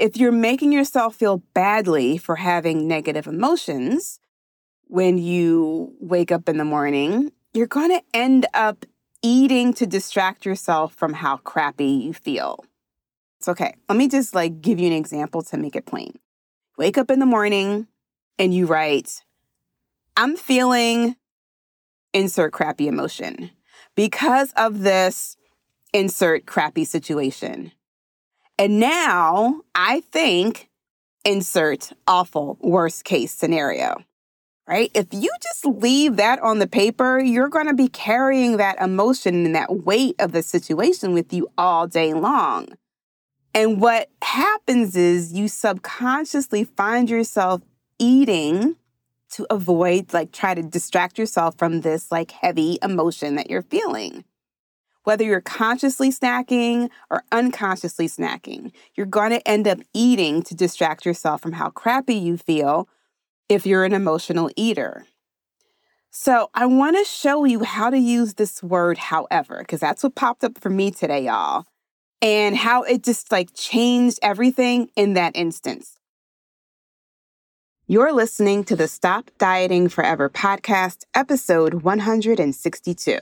If you're making yourself feel badly for having negative emotions when you wake up in the morning, you're going to end up eating to distract yourself from how crappy you feel. It's okay. Let me just like give you an example to make it plain. Wake up in the morning and you write, I'm feeling insert crappy emotion. Because of this, insert crappy situation. And now I think insert awful worst case scenario. Right? If you just leave that on the paper, you're going to be carrying that emotion and that weight of the situation with you all day long. And what happens is you subconsciously find yourself eating to avoid, like, try to distract yourself from this, like, heavy emotion that you're feeling. Whether you're consciously snacking or unconsciously snacking, you're going to end up eating to distract yourself from how crappy you feel if you're an emotional eater. So, I want to show you how to use this word, however, because that's what popped up for me today, y'all, and how it just like changed everything in that instance. You're listening to the Stop Dieting Forever podcast, episode 162.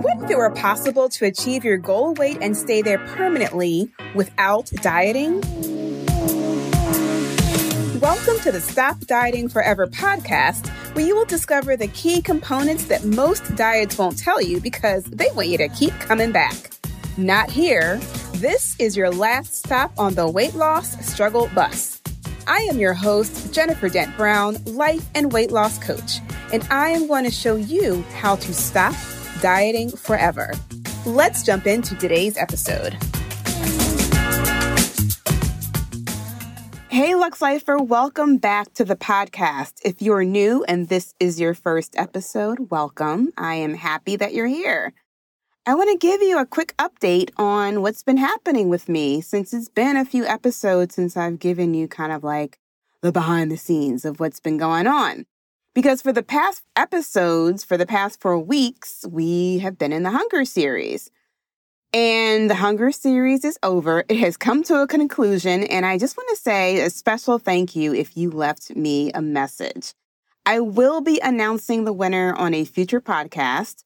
What if it were possible to achieve your goal weight and stay there permanently without dieting? Welcome to the Stop Dieting Forever podcast, where you will discover the key components that most diets won't tell you because they want you to keep coming back. Not here. This is your last stop on the weight loss struggle bus. I am your host, Jennifer Dent Brown, life and weight loss coach, and I am going to show you how to stop dieting forever. Let's jump into today's episode. Hey, Lux Lifer, welcome back to the podcast. If you're new and this is your first episode, welcome. I am happy that you're here. I want to give you a quick update on what's been happening with me since it's been a few episodes since I've given you kind of like the behind the scenes of what's been going on. Because for the past episodes, for the past four weeks, we have been in the Hunger series. And the Hunger series is over. It has come to a conclusion. And I just want to say a special thank you if you left me a message. I will be announcing the winner on a future podcast.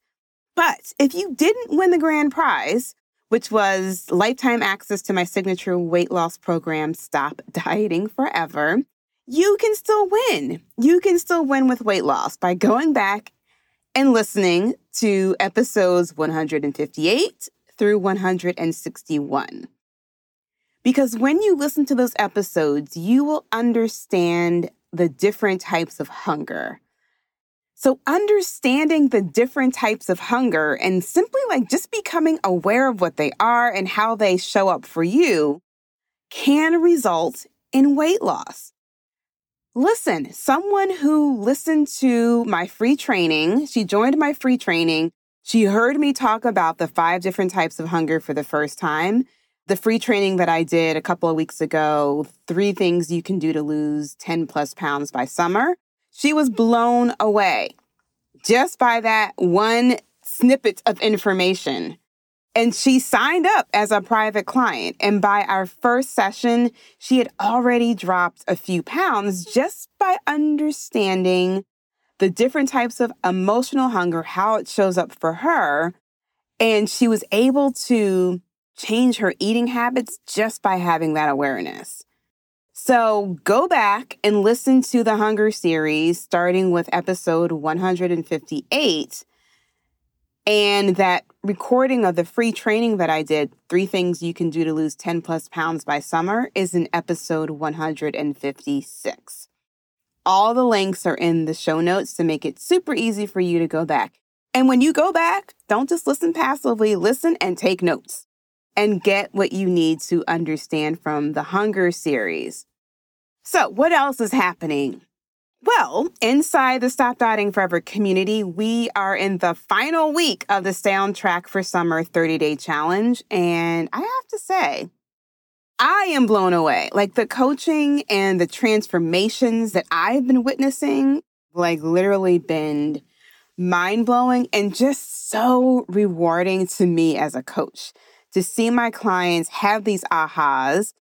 But if you didn't win the grand prize, which was lifetime access to my signature weight loss program, Stop Dieting Forever, you can still win. You can still win with weight loss by going back and listening to episodes 158 through 161. Because when you listen to those episodes, you will understand the different types of hunger. So, understanding the different types of hunger and simply like just becoming aware of what they are and how they show up for you can result in weight loss. Listen, someone who listened to my free training, she joined my free training. She heard me talk about the five different types of hunger for the first time. The free training that I did a couple of weeks ago, three things you can do to lose 10 plus pounds by summer. She was blown away just by that one snippet of information. And she signed up as a private client. And by our first session, she had already dropped a few pounds just by understanding the different types of emotional hunger, how it shows up for her. And she was able to change her eating habits just by having that awareness. So go back and listen to the Hunger series, starting with episode 158 and that recording of the free training that I did, Three Things You Can Do to Lose 10 Plus Pounds by Summer, is in episode 156. All the links are in the show notes to make it super easy for you to go back. And when you go back, don't just listen passively, listen and take notes and get what you need to understand from the Hunger series. So, what else is happening? Well, inside the Stop Dieting Forever community, we are in the final week of the Stay on Track for Summer 30 Day Challenge. And I have to say, I am blown away. Like the coaching and the transformations that I've been witnessing, like literally been mind blowing and just so rewarding to me as a coach to see my clients have these ahas,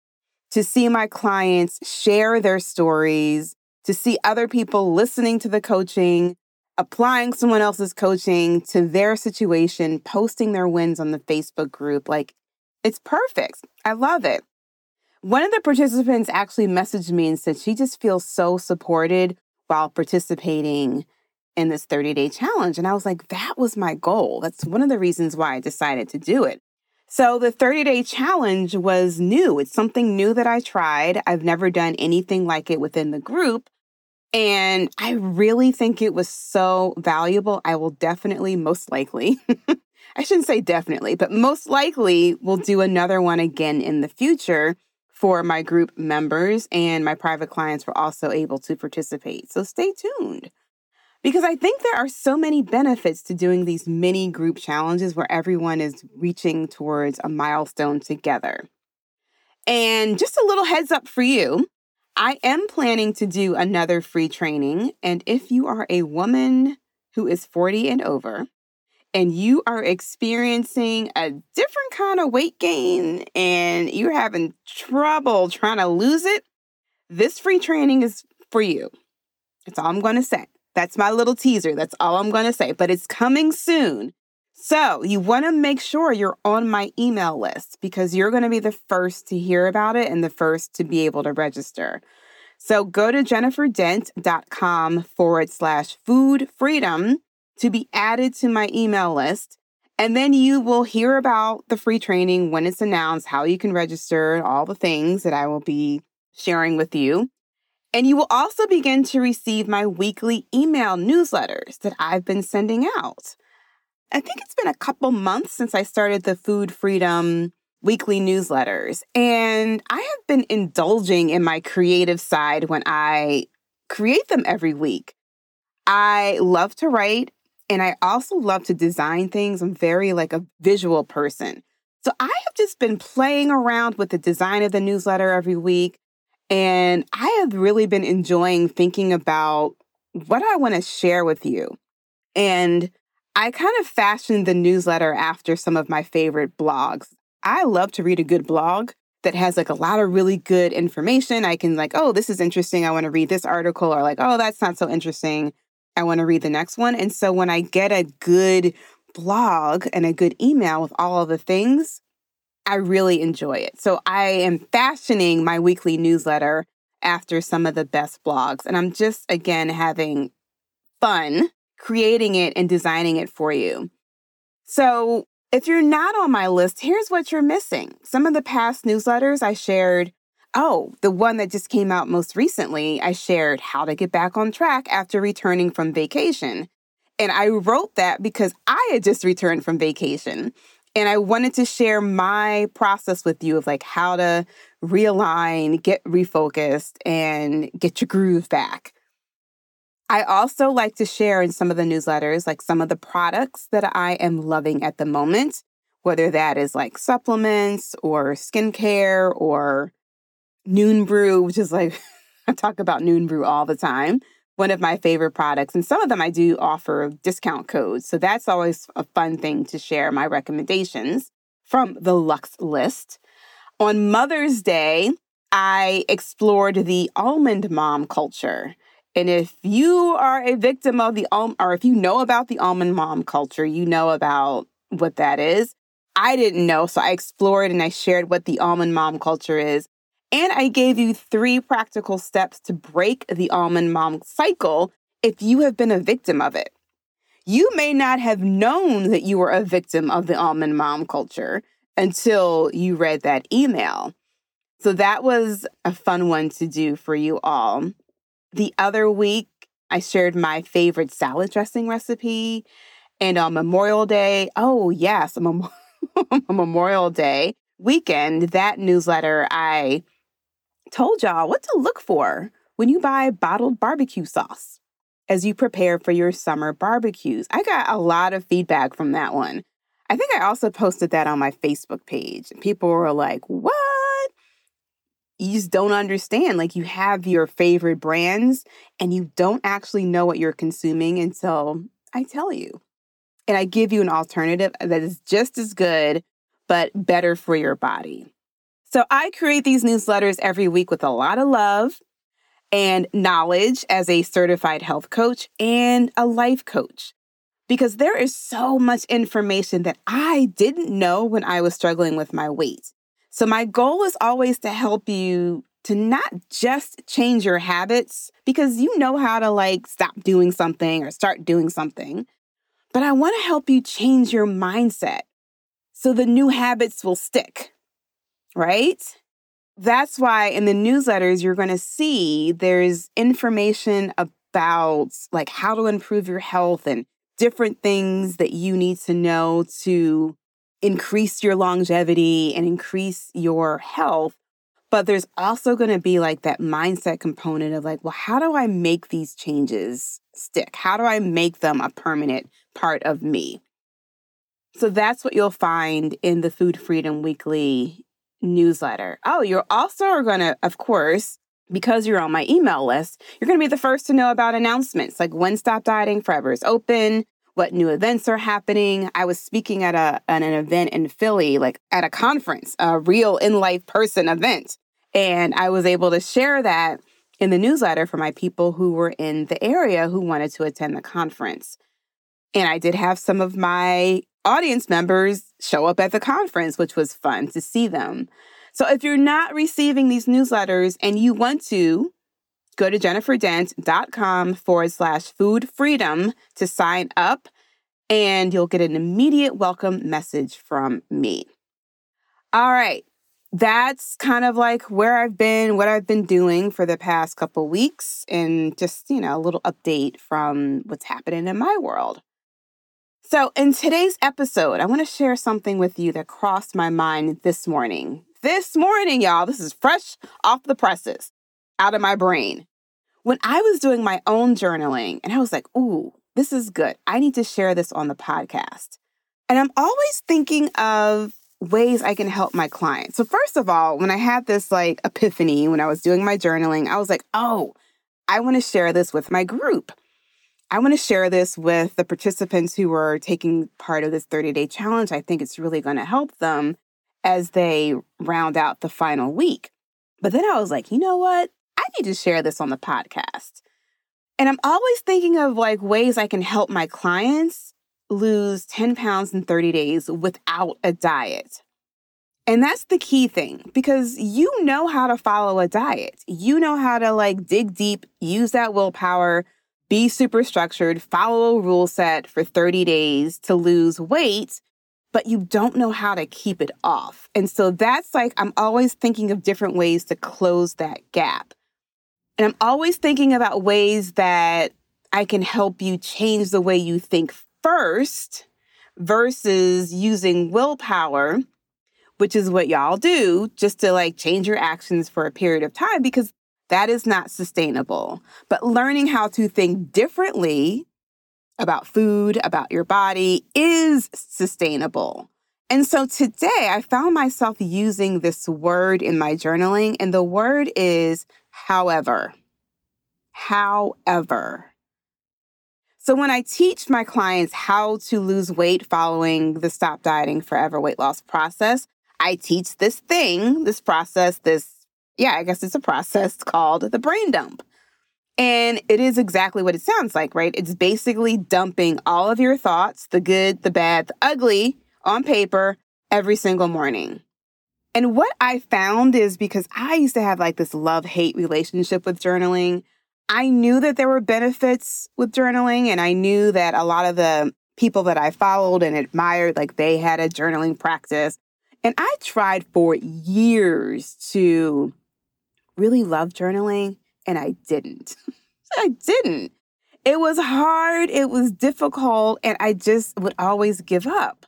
to see my clients share their stories, to see other people listening to the coaching, applying someone else's coaching to their situation, posting their wins on the Facebook group. Like, it's perfect. I love it. One of the participants actually messaged me and said she just feels so supported while participating in this 30 day challenge. And I was like, that was my goal. That's one of the reasons why I decided to do it. So the 30 day challenge was new. It's something new that I tried. I've never done anything like it within the group. And I really think it was so valuable. I will definitely, most likely, I shouldn't say definitely, but most likely will do another one again in the future for my group members and my private clients were also able to participate. So stay tuned because I think there are so many benefits to doing these mini group challenges where everyone is reaching towards a milestone together. And just a little heads up for you I am planning to do another free training. And if you are a woman who is 40 and over, and you are experiencing a different kind of weight gain and you're having trouble trying to lose it, this free training is for you. That's all I'm going to say. That's my little teaser. That's all I'm going to say, but it's coming soon. So, you want to make sure you're on my email list because you're going to be the first to hear about it and the first to be able to register. So, go to jenniferdent.com forward slash food freedom to be added to my email list. And then you will hear about the free training when it's announced, how you can register, and all the things that I will be sharing with you. And you will also begin to receive my weekly email newsletters that I've been sending out. I think it's been a couple months since I started the Food Freedom weekly newsletters, and I have been indulging in my creative side when I create them every week. I love to write and I also love to design things. I'm very like a visual person. So I have just been playing around with the design of the newsletter every week. And I have really been enjoying thinking about what I want to share with you. And I kind of fashioned the newsletter after some of my favorite blogs. I love to read a good blog that has like a lot of really good information. I can like, oh, this is interesting. I want to read this article or like, oh, that's not so interesting. I want to read the next one. And so when I get a good blog and a good email with all of the things, I really enjoy it. So I am fashioning my weekly newsletter after some of the best blogs. And I'm just, again, having fun creating it and designing it for you. So if you're not on my list, here's what you're missing. Some of the past newsletters I shared. Oh, the one that just came out most recently, I shared how to get back on track after returning from vacation. And I wrote that because I had just returned from vacation. And I wanted to share my process with you of like how to realign, get refocused, and get your groove back. I also like to share in some of the newsletters, like some of the products that I am loving at the moment, whether that is like supplements or skincare or Noon Brew, which is like, I talk about Noon Brew all the time one of my favorite products. And some of them I do offer discount codes. So that's always a fun thing to share my recommendations from the Lux list. On Mother's Day, I explored the almond mom culture. And if you are a victim of the almond, or if you know about the almond mom culture, you know about what that is. I didn't know, so I explored and I shared what the almond mom culture is. And I gave you three practical steps to break the almond mom cycle if you have been a victim of it. You may not have known that you were a victim of the almond mom culture until you read that email. So that was a fun one to do for you all. The other week, I shared my favorite salad dressing recipe. And on Memorial Day, oh, yes, a Memorial Day weekend, that newsletter, I told y'all what to look for when you buy bottled barbecue sauce as you prepare for your summer barbecues. I got a lot of feedback from that one. I think I also posted that on my Facebook page. People were like, What? You just don't understand. Like, you have your favorite brands and you don't actually know what you're consuming until I tell you. And I give you an alternative that is just as good but better for your body. So I create these newsletters every week with a lot of love and knowledge as a certified health coach and a life coach. Because there is so much information that I didn't know when I was struggling with my weight. So, my goal is always to help you to not just change your habits because you know how to like stop doing something or start doing something, but I want to help you change your mindset so the new habits will stick, right? That's why in the newsletters, you're going to see there's information about like how to improve your health and different things that you need to know to increase your longevity and increase your health. But there's also going to be like that mindset component of like, well, how do I make these changes stick? How do I make them a permanent part of me? So that's what you'll find in the Food Freedom Weekly newsletter. Oh, you're also going to, of course, because you're on my email list, you're going to be the first to know about announcements like when Stop Dieting Forever is open, what new events are happening. I was speaking at a at an event in Philly, like at a conference, a real in life person event, and I was able to share that in the newsletter for my people who were in the area who wanted to attend the conference. And I did have some of my audience members show up at the conference, which was fun to see them. So if you're not receiving these newsletters and you want to, go to jenniferdent.com forward slash food freedom to sign up, and you'll get an immediate welcome message from me. All right. That's kind of like where I've been, what I've been doing for the past couple weeks, and just, you know, a little update from what's happening in my world. So, in today's episode, I want to share something with you that crossed my mind this morning. This morning, y'all, this is fresh off the presses, out of my brain. When I was doing my own journaling, and I was like, ooh, this is good. I need to share this on the podcast. And I'm always thinking of ways I can help my clients. So, first of all, when I had this like epiphany when I was doing my journaling, I was like, oh, I want to share this with my group. I want to share this with the participants who are taking part of this 30 day challenge. I think it's really going to help them as they round out the final week. But then I was like, you know what? I need to share this on the podcast. And I'm always thinking of like ways I can help my clients lose 10 pounds in 30 days without a diet. And that's the key thing because you know how to follow a diet. You know how to like dig deep, use that willpower, be super structured, follow a rule set for 30 days to lose weight, but you don't know how to keep it off. And so that's like, I'm always thinking of different ways to close that gap. And I'm always thinking about ways that I can help you change the way you think first versus using willpower, which is what y'all do just to like change your actions for a period of time because that is not sustainable. But learning how to think differently about food, about your body is sustainable. And so today I found myself using this word in my journaling, and the word is however. However. So when I teach my clients how to lose weight following the Stop Dieting Forever weight loss process, I teach this thing, this process, this yeah, I guess it's a process called the brain dump. And it is exactly what it sounds like, right? It's basically dumping all of your thoughts, the good, the bad, the ugly, on paper every single morning. And what I found is because I used to have like this love hate relationship with journaling, I knew that there were benefits with journaling, and I knew that a lot of the people that I followed and admired, like they had a journaling practice. And I tried for years to really love journaling and I didn't. I didn't. It was hard, it was difficult, and I just would always give up.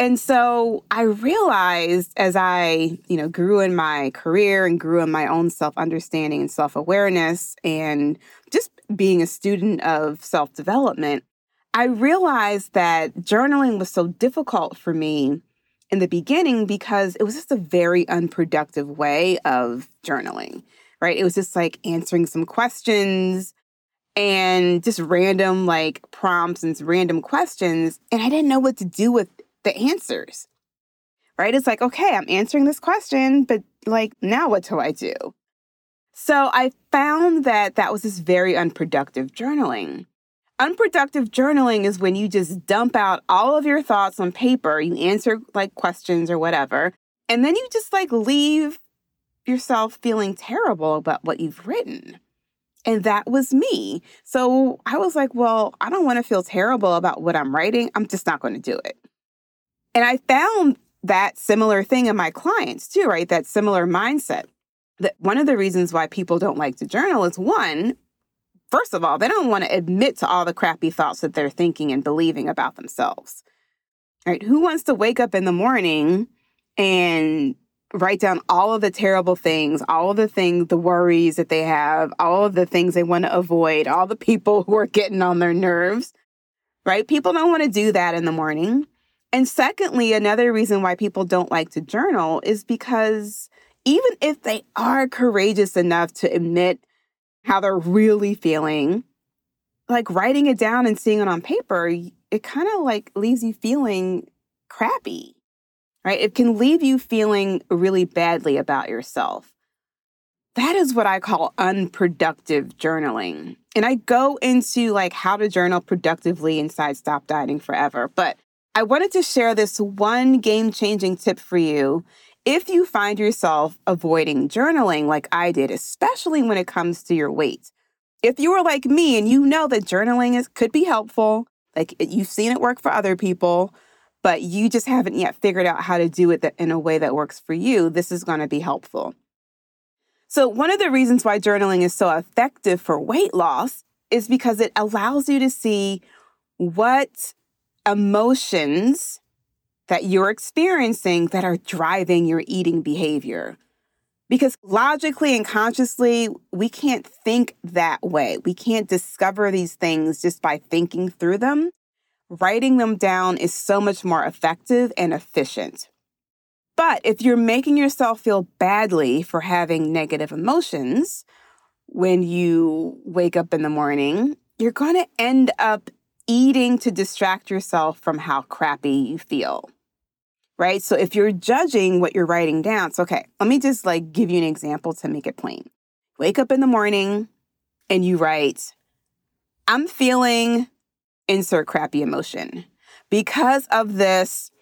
And so I realized as I, you know, grew in my career and grew in my own self-understanding and self-awareness and just being a student of self-development, I realized that journaling was so difficult for me in the beginning because it was just a very unproductive way of journaling, right? It was just like answering some questions and just random like prompts and random questions. And I didn't know what to do with the answers, right? It's like, okay, I'm answering this question, but like, now what do I do? So I found that that was this very unproductive journaling. Unproductive journaling is when you just dump out all of your thoughts on paper, you answer like questions or whatever, and then you just like leave yourself feeling terrible about what you've written. And that was me. So I was like, well, I don't want to feel terrible about what I'm writing. I'm just not going to do it. And I found that similar thing in my clients too, right? That similar mindset. That one of the reasons why people don't like to journal is one, first of all, they don't want to admit to all the crappy thoughts that they're thinking and believing about themselves. Right? Who wants to wake up in the morning and write down all of the terrible things, all of the things, the worries that they have, all of the things they want to avoid, all the people who are getting on their nerves, right? People don't want to do that in the morning. And secondly, another reason why people don't like to journal is because even if they are courageous enough to admit how they're really feeling, like writing it down and seeing it on paper, it kind of like leaves you feeling crappy, right? It can leave you feeling really badly about yourself. That is what I call unproductive journaling. And I go into like how to journal productively inside Stop Dieting Forever. But I wanted to share this one game changing tip for you if you find yourself avoiding journaling like I did, especially when it comes to your weight. If you are like me and you know that journaling is, could be helpful, like you've seen it work for other people, but you just haven't yet figured out how to do it in a way that works for you, this is going to be helpful. So, one of the reasons why journaling is so effective for weight loss is because it allows you to see what emotions that you're experiencing that are driving your eating behavior. Because logically and consciously, we can't think that way. We can't discover these things just by thinking through them. Writing them down is so much more effective and efficient. But if you're making yourself feel badly for having negative emotions when you wake up in the morning, you're going to end up eating to distract yourself from how crappy you feel. Right? So if you're judging what you're writing down, it's okay. Let me just like give you an example to make it plain. Wake up in the morning and you write, I'm feeling insert crappy emotion because of this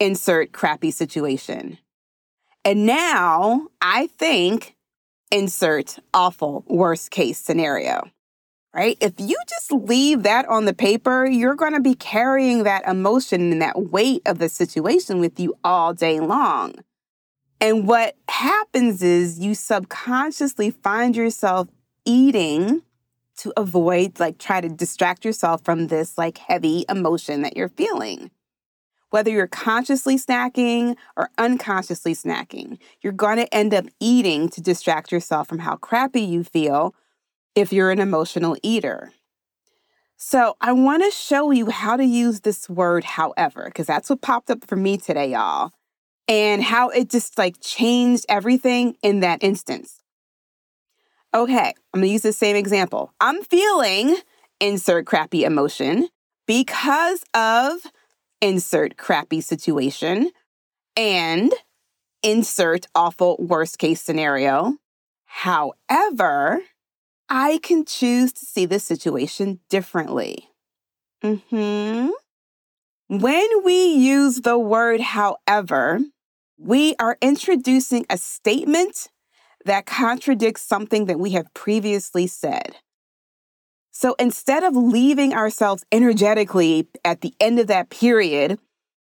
insert crappy situation. And now I think insert awful worst case scenario right? If you just leave that on the paper, you're going to be carrying that emotion and that weight of the situation with you all day long. And what happens is you subconsciously find yourself eating to avoid, like, try to distract yourself from this, like, heavy emotion that you're feeling. Whether you're consciously snacking or unconsciously snacking, you're going to end up eating to distract yourself from how crappy you feel if you're an emotional eater. So, I want to show you how to use this word, however, because that's what popped up for me today, y'all, and how it just like changed everything in that instance. Okay, I'm going to use the same example. I'm feeling insert crappy emotion because of insert crappy situation and insert awful worst case scenario. However, I can choose to see the situation differently. hmm When we use the word however, we are introducing a statement that contradicts something that we have previously said. So instead of leaving ourselves energetically at the end of that period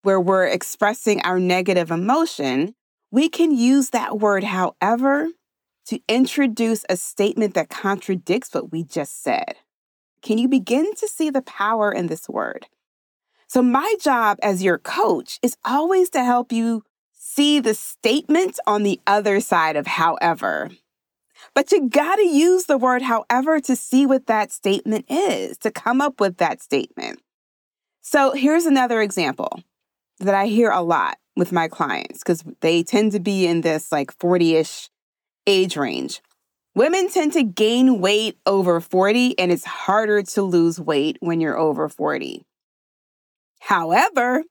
where we're expressing our negative emotion, we can use that word however to introduce a statement that contradicts what we just said. Can you begin to see the power in this word? So, my job as your coach is always to help you see the statement on the other side of however. But you got to use the word however to see what that statement is, to come up with that statement. So, here's another example that I hear a lot with my clients because they tend to be in this like 40 ish age range. Women tend to gain weight over 40, and it's harder to lose weight when you're over 40. However,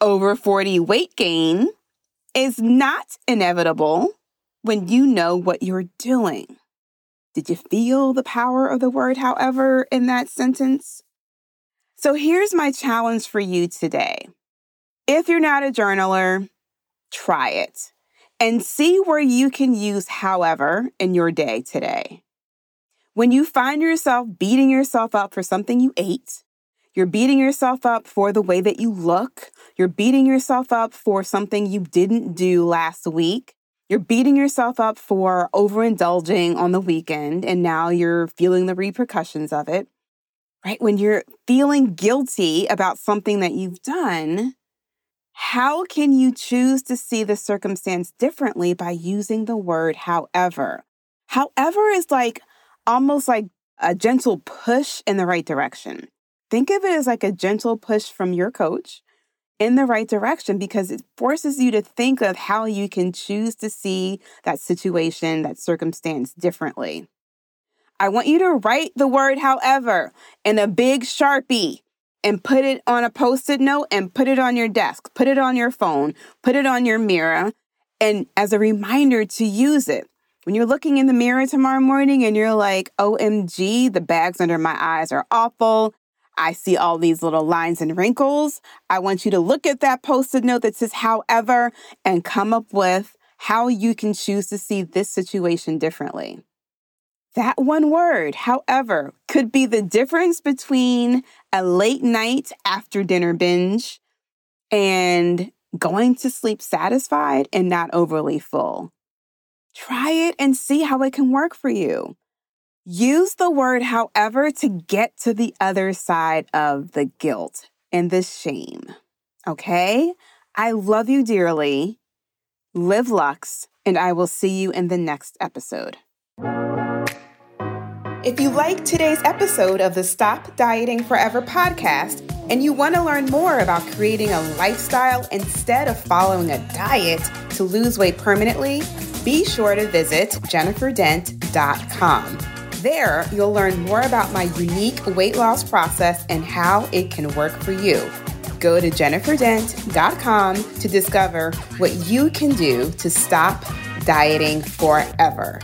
over 40 weight gain is not inevitable when you know what you're doing. Did you feel the power of the word, however, in that sentence? So here's my challenge for you today. If you're not a journaler, try it and see where you can use however in your day today. When you find yourself beating yourself up for something you ate, you're beating yourself up for the way that you look, you're beating yourself up for something you didn't do last week, you're beating yourself up for overindulging on the weekend, and now you're feeling the repercussions of it, right? When you're feeling guilty about something that you've done, how can you choose to see the circumstance differently by using the word however? However is like almost like a gentle push in the right direction. Think of it as like a gentle push from your coach in the right direction because it forces you to think of how you can choose to see that situation, that circumstance differently. I want you to write the word however in a big sharpie and put it on a post it note and put it on your desk, put it on your phone, put it on your mirror, and as a reminder to use it. When you're looking in the mirror tomorrow morning and you're like, OMG, the bags under my eyes are awful. I see all these little lines and wrinkles. I want you to look at that post it note that says, however, and come up with how you can choose to see this situation differently. That one word, however, could be the difference between a late night after dinner binge and going to sleep satisfied and not overly full. Try it and see how it can work for you. Use the word, however, to get to the other side of the guilt and the shame. Okay? I love you dearly. Live Lux, and I will see you in the next episode. If you like today's episode of the Stop Dieting Forever podcast and you want to learn more about creating a lifestyle instead of following a diet to lose weight permanently, be sure to visit jenniferdent.com. There, you'll learn more about my unique weight loss process and how it can work for you. Go to jenniferdent.com to discover what you can do to stop dieting forever.